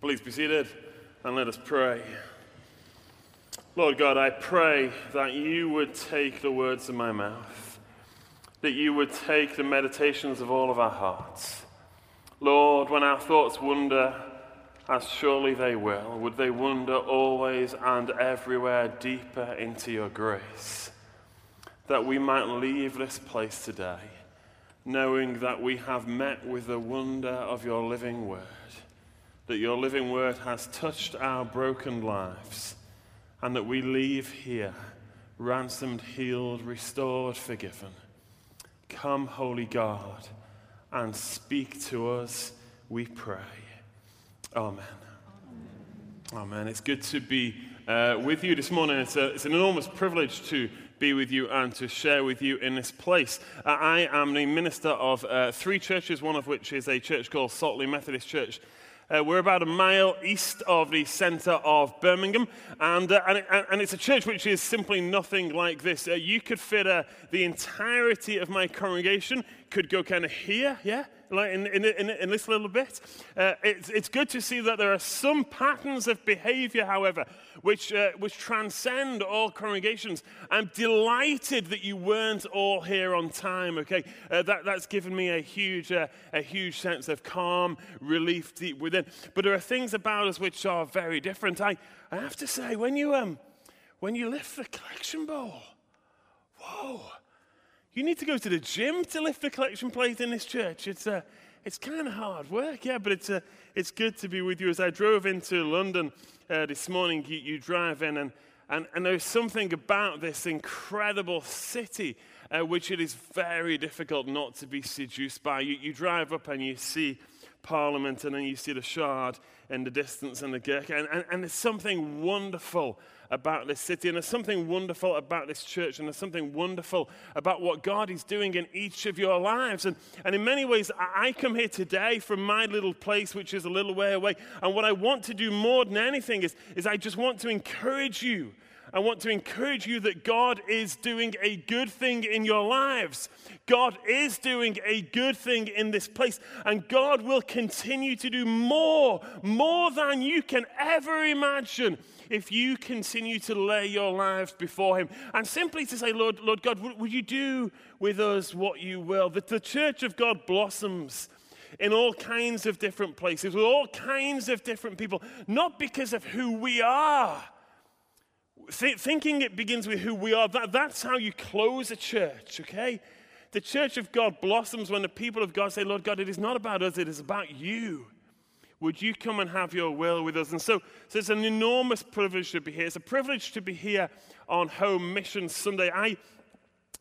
Please be seated and let us pray. Lord God, I pray that you would take the words of my mouth, that you would take the meditations of all of our hearts. Lord, when our thoughts wander, as surely they will, would they wander always and everywhere deeper into your grace, that we might leave this place today knowing that we have met with the wonder of your living word, that your living word has touched our broken lives, and that we leave here ransomed, healed, restored, forgiven. Come, Holy God, and speak to us, we pray. Amen. Amen. It's good to be uh, with you this morning. It's, a, it's an enormous privilege to be with you and to share with you in this place. Uh, I am the minister of uh, three churches, one of which is a church called Saltley Methodist Church. Uh, we're about a mile east of the centre of Birmingham, and, uh, and, it, and, it's a church which is simply nothing like this. Uh, you could fit uh, the entirety of my congregation, could go kind of here, yeah? Like in, in, in, in this little bit. Uh, it's, it's good to see that there are some patterns of behavior, however, which, uh, which transcend all congregations. I'm delighted that you weren't all here on time, okay? Uh, that, that's given me a huge, uh, a huge sense of calm, relief deep within. But there are things about us which are very different. I, I have to say, when you, um, when you lift the collection bowl, whoa you need to go to the gym to lift the collection plate in this church. It's, uh, it's kind of hard work, yeah, but it's, uh, it's good to be with you. As I drove into London uh, this morning, you, you drive in, and, and, and there's something about this incredible city uh, which it is very difficult not to be seduced by. You, you drive up and you see Parliament, and then you see the Shard in the distance and the Gherkin, and, and, and there's something wonderful about this city. And there's something wonderful about this church. And there's something wonderful about what God is doing in each of your lives. And, and in many ways, I come here today from my little place, which is a little way away. And what I want to do more than anything is, is I just want to encourage you. I want to encourage you that God is doing a good thing in your lives. God is doing a good thing in this place. And God will continue to do more, more than you can ever imagine if you continue to lay your lives before Him and simply to say, Lord, Lord God, would you do with us what you will? That the church of God blossoms in all kinds of different places with all kinds of different people, not because of who we are. Th- thinking it begins with who we are, that, that's how you close a church, okay? The church of God blossoms when the people of God say, Lord God, it is not about us, it is about you. Would you come and have your will with us? And so, so it's an enormous privilege to be here. It's a privilege to be here on Home Mission Sunday. I,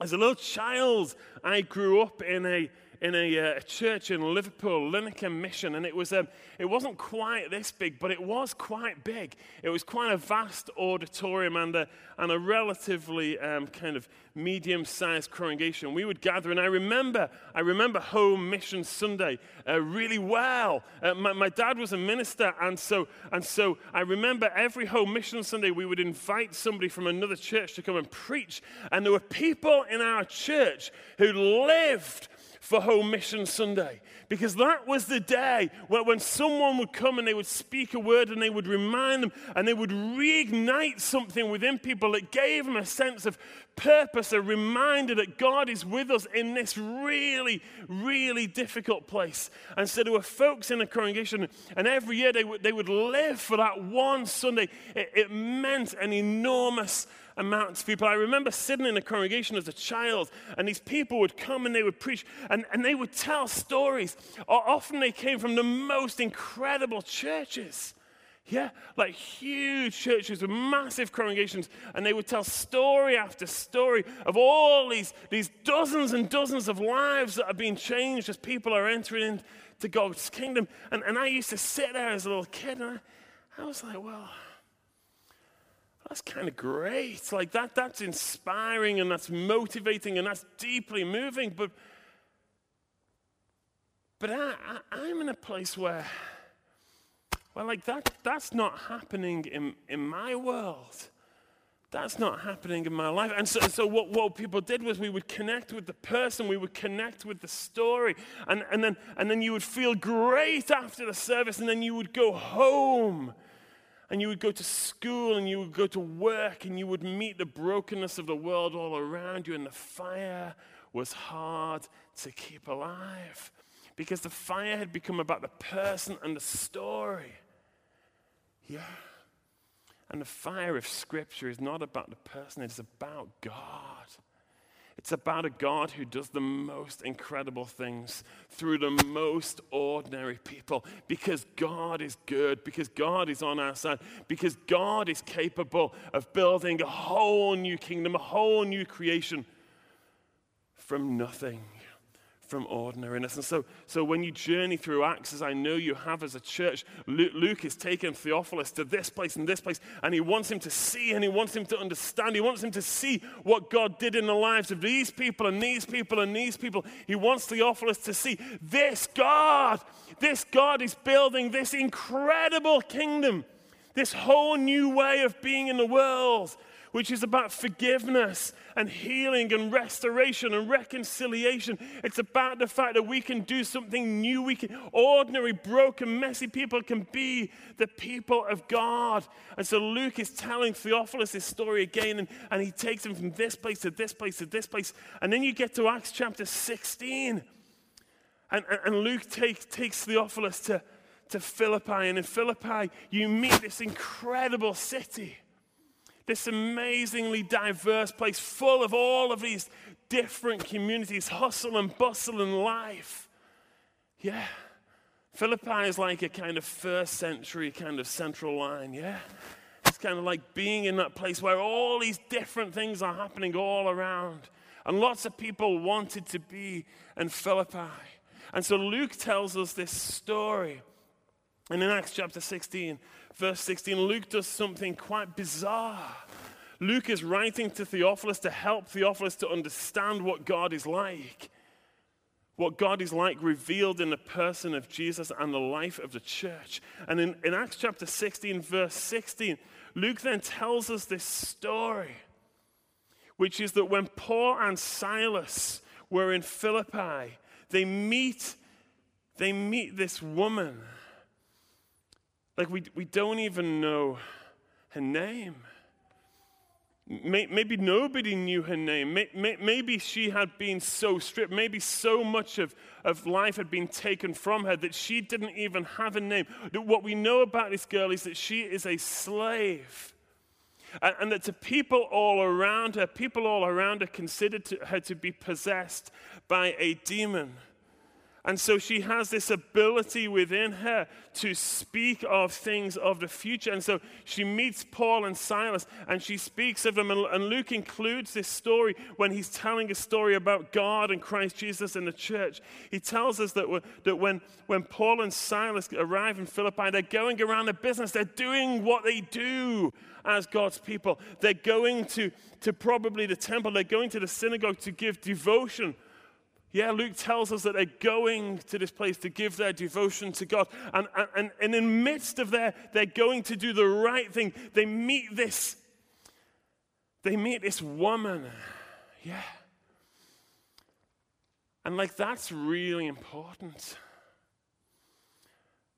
as a little child, I grew up in a in a, uh, church in Liverpool, Linacre Mission, and it, was, um, it wasn't quite this big, but it was quite big. It was quite a vast auditorium and a, and a relatively um, kind of medium-sized congregation. We would gather, and I remember, I remember Home Mission Sunday uh, really well. Uh, my, my dad was a minister, and so, and so I remember every Home Mission Sunday we would invite somebody from another church to come and preach, and there were people in our church who lived for Home Mission Sunday. Because that was the day where when someone would come and they would speak a word and they would remind them and they would reignite something within people that gave them a sense of purpose, a reminder that God is with us in this really, really difficult place. And so there were folks in the congregation, and every year they would, they would live for that one Sunday. It, it meant an enormous amount of people. I remember sitting in a congregation as a child, and these people would come and they would preach, and, and they would tell stories. Often they came from the most incredible churches. Yeah, like huge churches with massive congregations, and they would tell story after story of all these, these dozens and dozens of lives that are being changed as people are entering into God's kingdom. And, and I used to sit there as a little kid, and I, I was like, well, that's kind of great. Like that, that's inspiring and that's motivating and that's deeply moving. But, but I, I, I, am in a place where, well, like that, that's not happening in, in my world. that's not happening in my life. And so, so what, what people did was we would connect with the person, we would connect with the story, and, and, then, and then you would feel great after the service, and then you would go home, and you would go to school, and you would go to work, and you would meet the brokenness of the world all around you, and the fire was hard to keep alive because the fire had become about the person and the story. Yeah. And the fire of Scripture is not about the person, it's about God. It's about a God who does the most incredible things through the most ordinary people because God is good, because God is on our side, because God is capable of building a whole new kingdom, a whole new creation from nothing from ordinariness. And so, so when you journey through Acts, as I know you have as a church, Luke, Luke is taking Theophilus to this place and this place, and he wants him to see and he wants him to understand. He wants him to see what God did in the lives of these people and these people and these people. He wants Theophilus to see this God, this God is building this incredible kingdom, this whole new way of being in the world which is about forgiveness and healing and restoration and reconciliation. It's about the fact that we can do something new. We can, ordinary, broken, messy people can be the people of God. And so Luke is telling Theophilus his story again, and, and he takes him from this place to this place to this place. And then you get to Acts chapter 16. And, and, and Luke take, takes Theophilus to, to Philippi. And in Philippi, you meet this incredible city this amazingly diverse place full of all of these different communities, hustle and bustle and life. Yeah. Philippi is like a kind of first century kind of central line, yeah? It's kind of like being in that place where all these different things are happening all around. And lots of people wanted to be in Philippi. And so Luke tells us this story. And in Acts chapter 16, verse 16, Luke does something quite bizarre. Luke is writing to Theophilus to help Theophilus to understand what God is like. What God is like revealed in the person of Jesus and the life of the church. And in, in Acts chapter 16, verse 16, Luke then tells us this story, which is that when Paul and Silas were in Philippi, they meet, they meet this woman like, we, we don't even know her name. Maybe nobody knew her name. Maybe she had been so stripped. Maybe so much of, of life had been taken from her that she didn't even have a name. What we know about this girl is that she is a slave. And, that to people all around her, people all around her considered her to be possessed by a demon. And so she has this ability within her to speak of things of the future. And so she meets Paul and Silas and she speaks of them. And Luke includes this story when he's telling a story about God and Christ Jesus and the church. He tells us that, that when, when Paul and Silas arrive in Philippi, they're going around the business, they're doing what they do as God's people. They're going to, to probably the temple, they're going to the synagogue to give devotion yeah, Luke tells us that they're going to this place to give their devotion to God. And, and, and in the midst of their, they're going to do the right thing. They meet this, they meet this woman. Yeah. And like that's really important.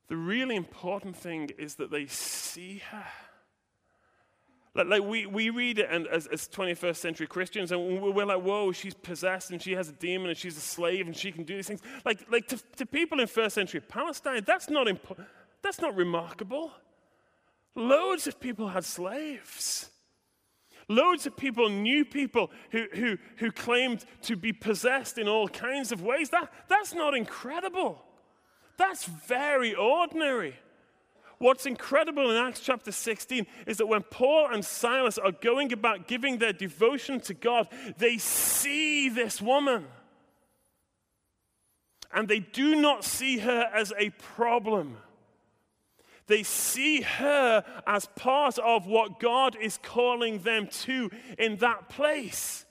The really important thing is that they see her. Like, like we, we read it and as, as 21st century Christians, and we're like, whoa, she's possessed and she has a demon and she's a slave and she can do these things. Like, like to, to people in first century Palestine, that's not, impo- that's not remarkable. Loads of people had slaves. Loads of people knew people who, who, who claimed to be possessed in all kinds of ways. That, that's not incredible. That's very ordinary. What's incredible in Acts chapter 16 is that when Paul and Silas are going about giving their devotion to God, they see this woman. And they do not see her as a problem. They see her as part of what God is calling them to in that place.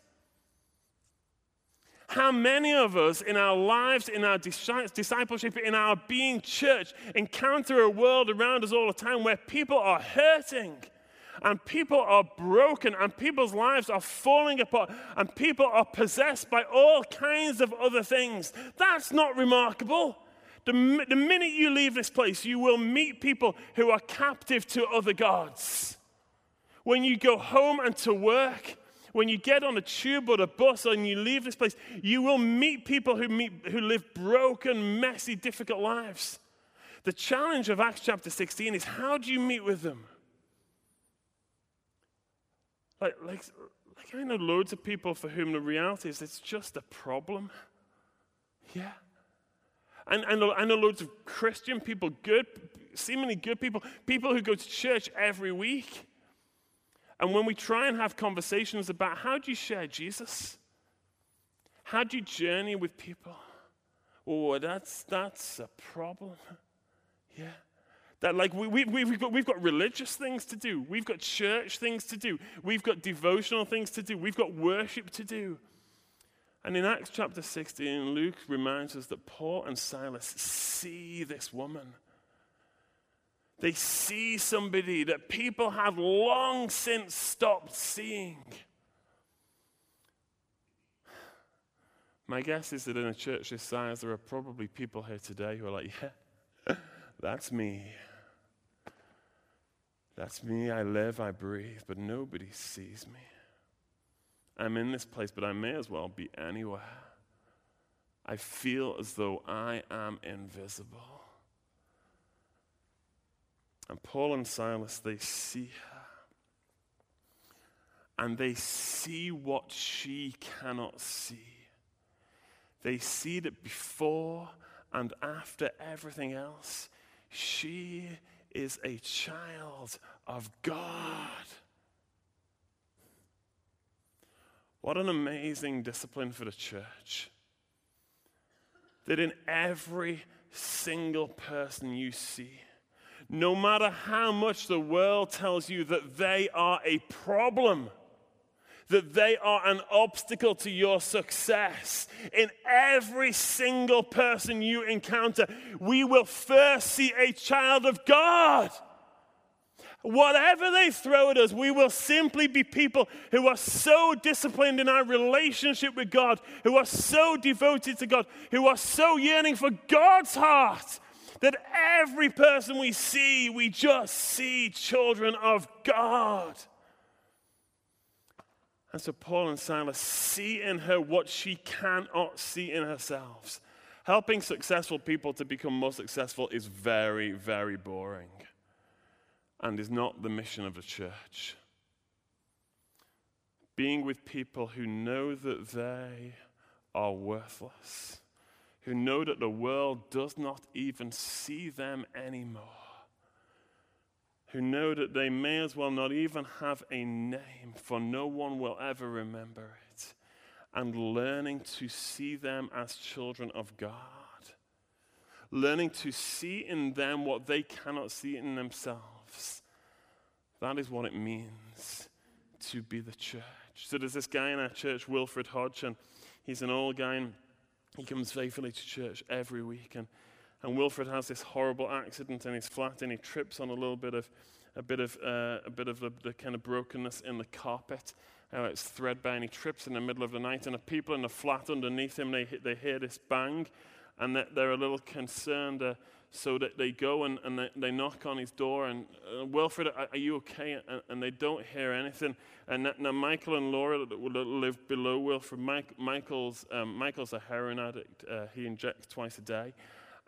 How many of us in our lives, in our discipleship, in our being church, encounter a world around us all the time where people are hurting and people are broken, and people's lives are falling apart, and people are possessed by all kinds of other things. That's not remarkable. The, the minute you leave this place, you will meet people who are captive to other gods. When you go home and to work, when you get on a tube or a bus and you leave this place, you will meet people who, meet, who live broken, messy, difficult lives. The challenge of Acts chapter 16 is how do you meet with them? Like, like, like I know loads of people for whom the reality is it's just a problem. Yeah. And, and I know loads of Christian people, good, seemingly good people, people who go to church every week. And when we try and have conversations about how do you share Jesus? How do you journey with people? Oh, that's, that's a problem. Yeah. That, like, we, we, we've, got, we've got religious things to do. We've got church things to do. We've got devotional things to do. We've got worship to do. And in Acts chapter 16, Luke reminds us that Paul and Silas see this woman. They see somebody that people have long since stopped seeing. My guess is that in a church this size, there are probably people here today who are like, yeah, that's me. That's me. I live, I breathe, but nobody sees me. I'm in this place, but I may as well be anywhere. I feel as though I am invisible. And Paul and Silas, they see her. And they see what she cannot see. They see that before and after everything else, she is a child of God. What an amazing discipline for the church. That in every single person you see, no matter how much the world tells you that they are a problem, that they are an obstacle to your success. In every single person you encounter, we will first see a child of God. Whatever they throw at us, we will simply be people who are so disciplined in our relationship with God, who are so devoted to God, who are so yearning for God's heart that every person we see, we just see children of God. And so Paul and Silas see in her what she cannot see in herself. Helping successful people to become more successful is very, very boring and is not the mission of the church. Being with people who know that they are worthless, who know that the world does not even see them anymore, who know that they may as well not even have a name, for no one will ever remember it, and learning to see them as children of God. Learning to see in them what they cannot see in themselves that is what it means to be the church. So there's this guy in our church, Wilfred Hodge, and he's an old guy, he comes faithfully to church every week. And, and Wilfred has this horrible accident in his flat, and he trips on a little bit of a bit of uh, a bit of the, the, kind of brokenness in the carpet. Uh, it's threadbare, and he trips in the middle of the night, and the people in the flat underneath him they they hear this bang, and they're a little concerned. Uh, so that they go and, and they, they knock on his door and, uh, Wilfred, are, are, you okay? And, and, they don't hear anything. And now Michael and Laura live below Wilfred, Mike, Michael's, um, Michael's a heroin addict. Uh, he injects twice a day.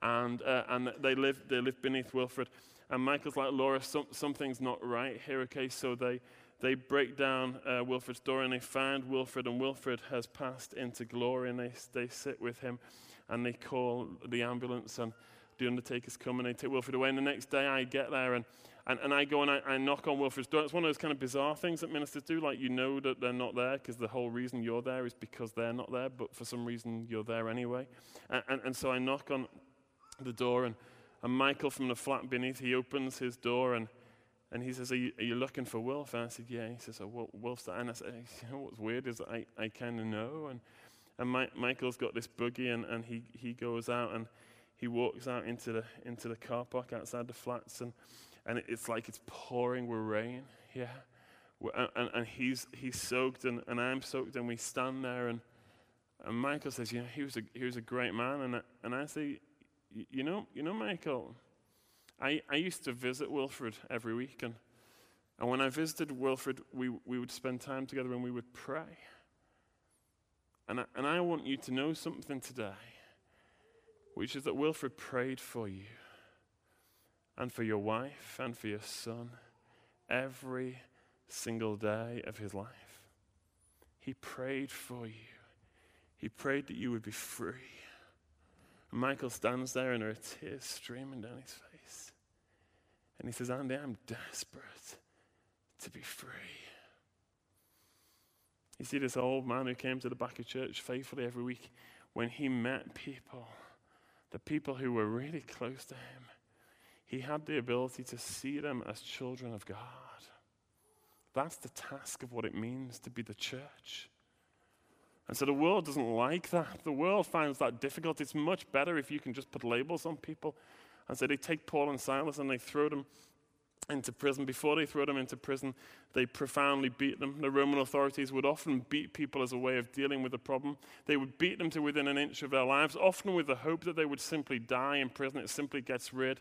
And, uh, and they, live, they live beneath Wilfred. And Michael's like, Laura, some, something's not right here, okay? So they, they break down uh, Wilfred's door and they find Wilfred, and Wilfred has passed into glory, and they, they sit with him and they call the ambulance. And the undertakers come and they take Wilfred away. And the next day I get there and, and, and I go and I, I knock on Wilfred's door. It's one of those kind of bizarre things that ministers do. Like you know that they're not there because the whole reason you're there is because they're not there, but for some reason you're there anyway. And, and, and so I knock on the door and, and Michael from the flat beneath, he opens his door and, and he says, are you, are you looking for Wilf? And I said, yeah. He says, oh, Wilf's that. And I said, you know what's weird is I, I kind of know. And, and My, Michael's got this buggy and, and he, he goes out and he walks out into the, into the car park outside the flats and, and it's like it's pouring with rain. Yeah. And, and he's, he's soaked, and, and I'm soaked, and we stand there, and, and Michael says, You know, he was a, he was a great man. And, and I say, You know, you know Michael, I, I used to visit Wilfred every week, and, and when I visited Wilfred, we, we would spend time together and we would pray. And I, and I want you to know something today, which is that Wilfred prayed for you and for your wife and for your son every single day of his life. He prayed for you. He prayed that you would be free. And Michael stands there and there are tears streaming down his face. And he says, Andy, I'm desperate to be free. You see, this old man who came to the back of church faithfully every week, when he met people, the people who were really close to him, he had the ability to see them as children of God. That's the task of what it means to be the church. And so the world doesn't like that. The world finds that difficult. It's much better if you can just put labels on people. And so they take Paul and Silas and they throw them into prison. Before they throw them into prison, they profoundly beat them. The Roman authorities would often beat people as a way of dealing with the problem. They would beat them to within an inch of their lives, often with the hope that they would simply die in prison. It simply gets rid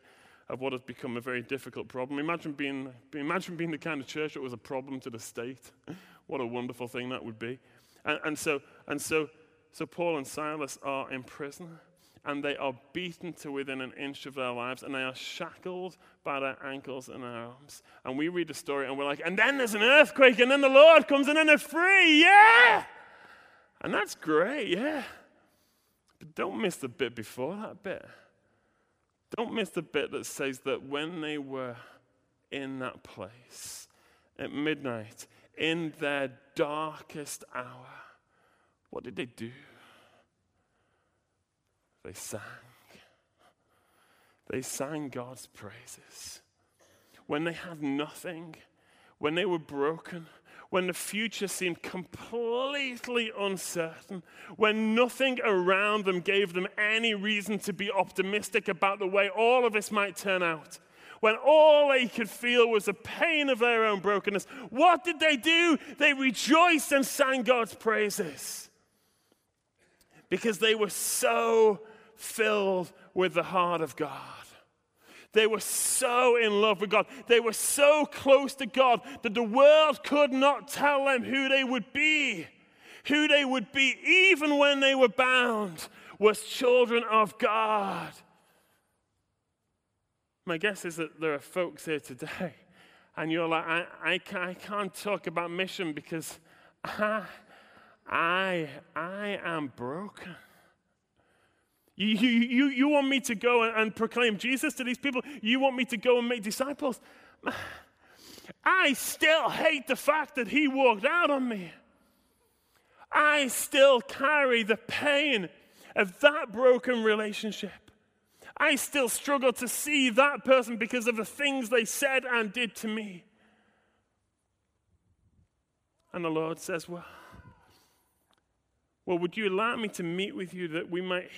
of what has become a very difficult problem. Imagine being, imagine being the kind of church that was a problem to the state. what a wonderful thing that would be. And, and, so, and so, so Paul and Silas are in prison and they are beaten to within an inch of their lives, and they are shackled by their ankles and their arms. And we read the story, and we're like, and then there's an earthquake, and then the Lord comes, and then they're free, yeah! And that's great, yeah. But don't miss the bit before that bit. Don't miss the bit that says that when they were in that place at midnight, in their darkest hour, what did they do? They sang. They sang God's praises. When they had nothing, when they were broken, when the future seemed completely uncertain, when nothing around them gave them any reason to be optimistic about the way all of this might turn out, when all they could feel was the pain of their own brokenness, what did they do? They rejoiced and sang God's praises because they were so filled with the heart of God. They were so in love with God. They were so close to God that the world could not tell them who they would be. Who they would be, even when they were bound, was children of God. My guess is that there are folks here today, and you're like, I, I, can't, I can't talk about mission because I, I, I am broken. You, you, you want me to go and proclaim Jesus to these people? You want me to go and make disciples? I still hate the fact that he walked out on me. I still carry the pain of that broken relationship. I still struggle to see that person because of the things they said and did to me. And the Lord says, Well, well, would you allow me to meet with you that we might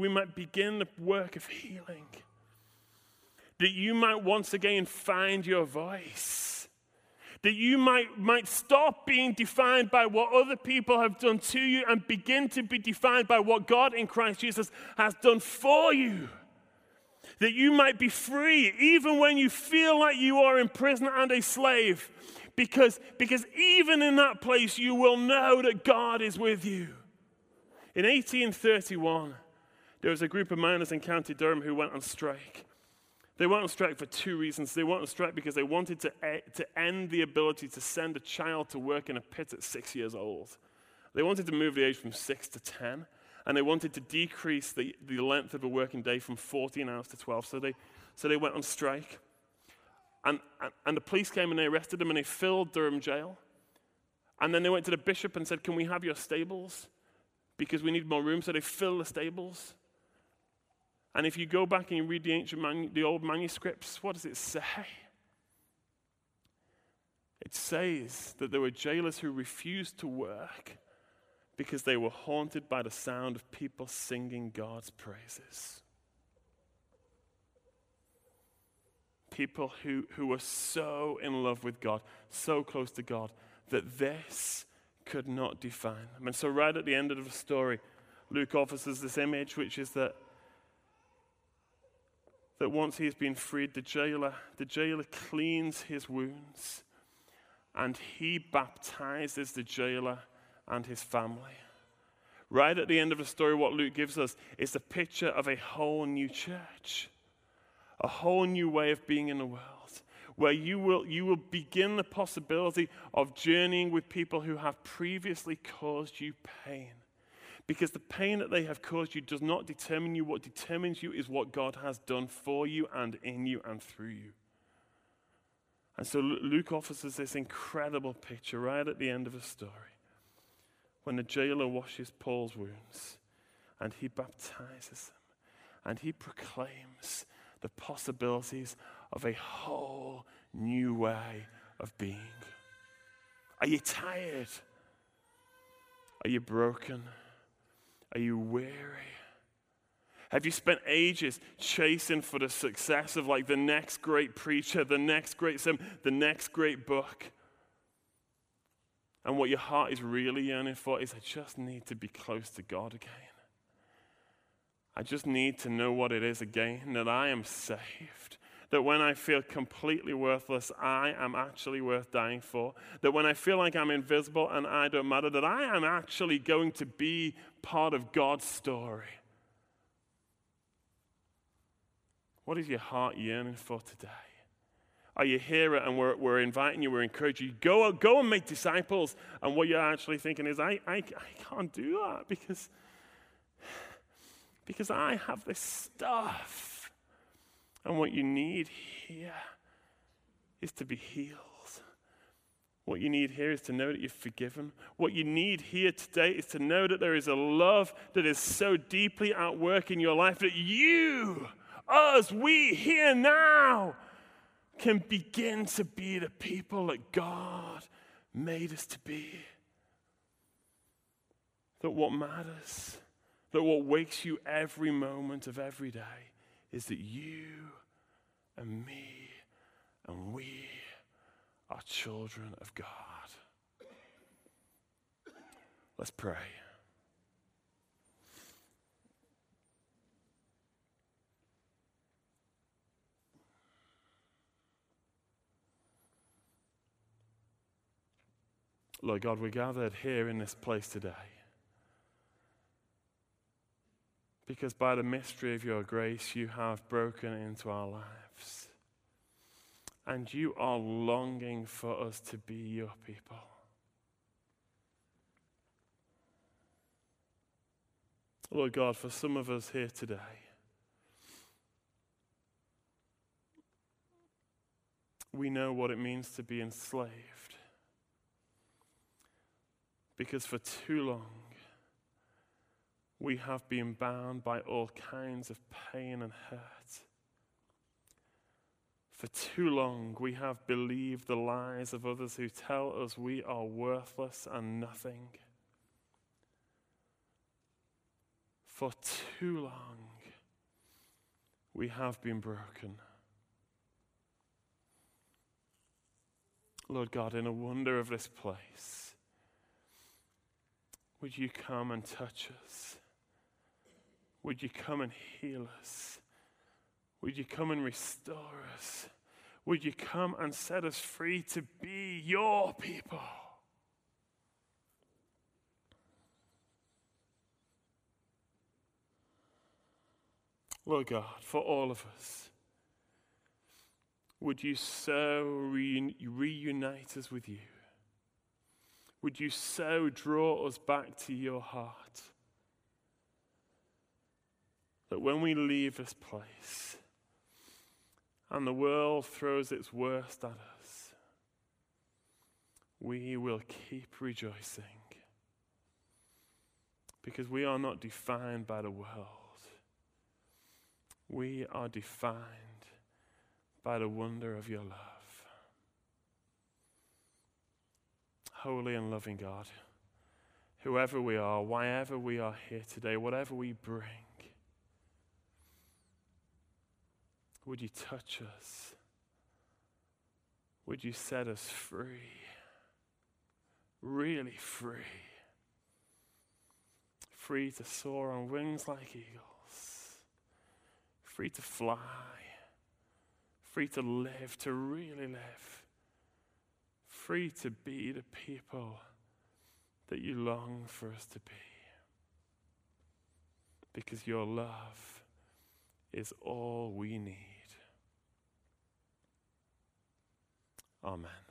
we might begin the work of healing. That you might once again find your voice. That you might, might stop being defined by what other people have done to you and begin to be defined by what God in Christ Jesus has done for you. That you might be free even when you feel like you are in prison and a slave. Because, because even in that place, you will know that God is with you. In 1831, there was a group of miners in County Durham who went on strike. They went on strike for two reasons. They went on strike because they wanted to, to end the ability to send a child to work in a pit at six years old. They wanted to move the age from six to 10, and they wanted to decrease the, the length of a working day from 14 hours to 12. So they, so they went on strike. And, and, and the police came and they arrested them and they filled Durham jail. And then they went to the bishop and said, Can we have your stables? Because we need more room. So they filled the stables. And if you go back and you read the ancient the old manuscripts, what does it say? It says that there were jailers who refused to work because they were haunted by the sound of people singing God's praises. people who, who were so in love with God, so close to God, that this could not define them. And so, right at the end of the story, Luke offers us this image, which is that, that once he's been freed, the jailer, the jailer cleans his wounds and he baptizes the jailer and his family. Right at the end of the story, what Luke gives us is a picture of a whole new church, a whole new way of being in the world, where you will, you will begin the possibility of journeying with people who have previously caused you pain. Because the pain that they have caused you does not determine you. What determines you is what God has done for you and in you and through you. And so Luke offers us this incredible picture right at the end of the story when the jailer washes Paul's wounds and he baptizes them and he proclaims the possibilities of a whole new way of being. Are you tired? Are you broken? Are you weary? Have you spent ages chasing for the success of like the next great preacher, the next great sim, the next great book? And what your heart is really yearning for is I just need to be close to God again. I just need to know what it is again that I am saved. That when I feel completely worthless, I am actually worth dying for. That when I feel like I'm invisible and I don't matter, that I am actually going to be part of God's story. What is your heart yearning for today? Are you here and we're, we're inviting you, we're encouraging you, go, go and make disciples. And what you're actually thinking is, I, I, I can't do that because, because I have this stuff. And what you need here is to be healed. What you need here is to know that you're forgiven. What you need here today is to know that there is a love that is so deeply at work in your life that you us, we here now, can begin to be the people that God made us to be. That what matters, that what wakes you every moment of every day is that you and me and we are children of God. Let's pray. Lord God, we're gathered here in this place today because by the mystery of your grace, you have broken into our lives. And you are longing for us to be your people. Lord God, for some of us here today, we know what it means to be enslaved. Because for too long, we have been bound by all kinds of pain and hurt. For too long, we have believed the lies of others who tell us we are worthless and nothing. For too long, we have been broken. Lord God, in a wonder of this place, would you come and touch us? Would you come and heal us? Would you come and restore us? Would you come and set us free to be your people? Lord God, for all of us, would you so re- reunite us with you? Would you so draw us back to your heart that when we leave this place and the world throws its worst at us, we will keep rejoicing because we are not defined by the world. We are defined by the wonder of your love. holy and loving God, whoever we are, wherever we are here today, whatever we bring, would you touch us? would you set us free? Really free. Free to soar on wings like eagles. Free to fly. Free to live, to really live. Free to be the people that you long for us to be. Because your love is all we need. Amen.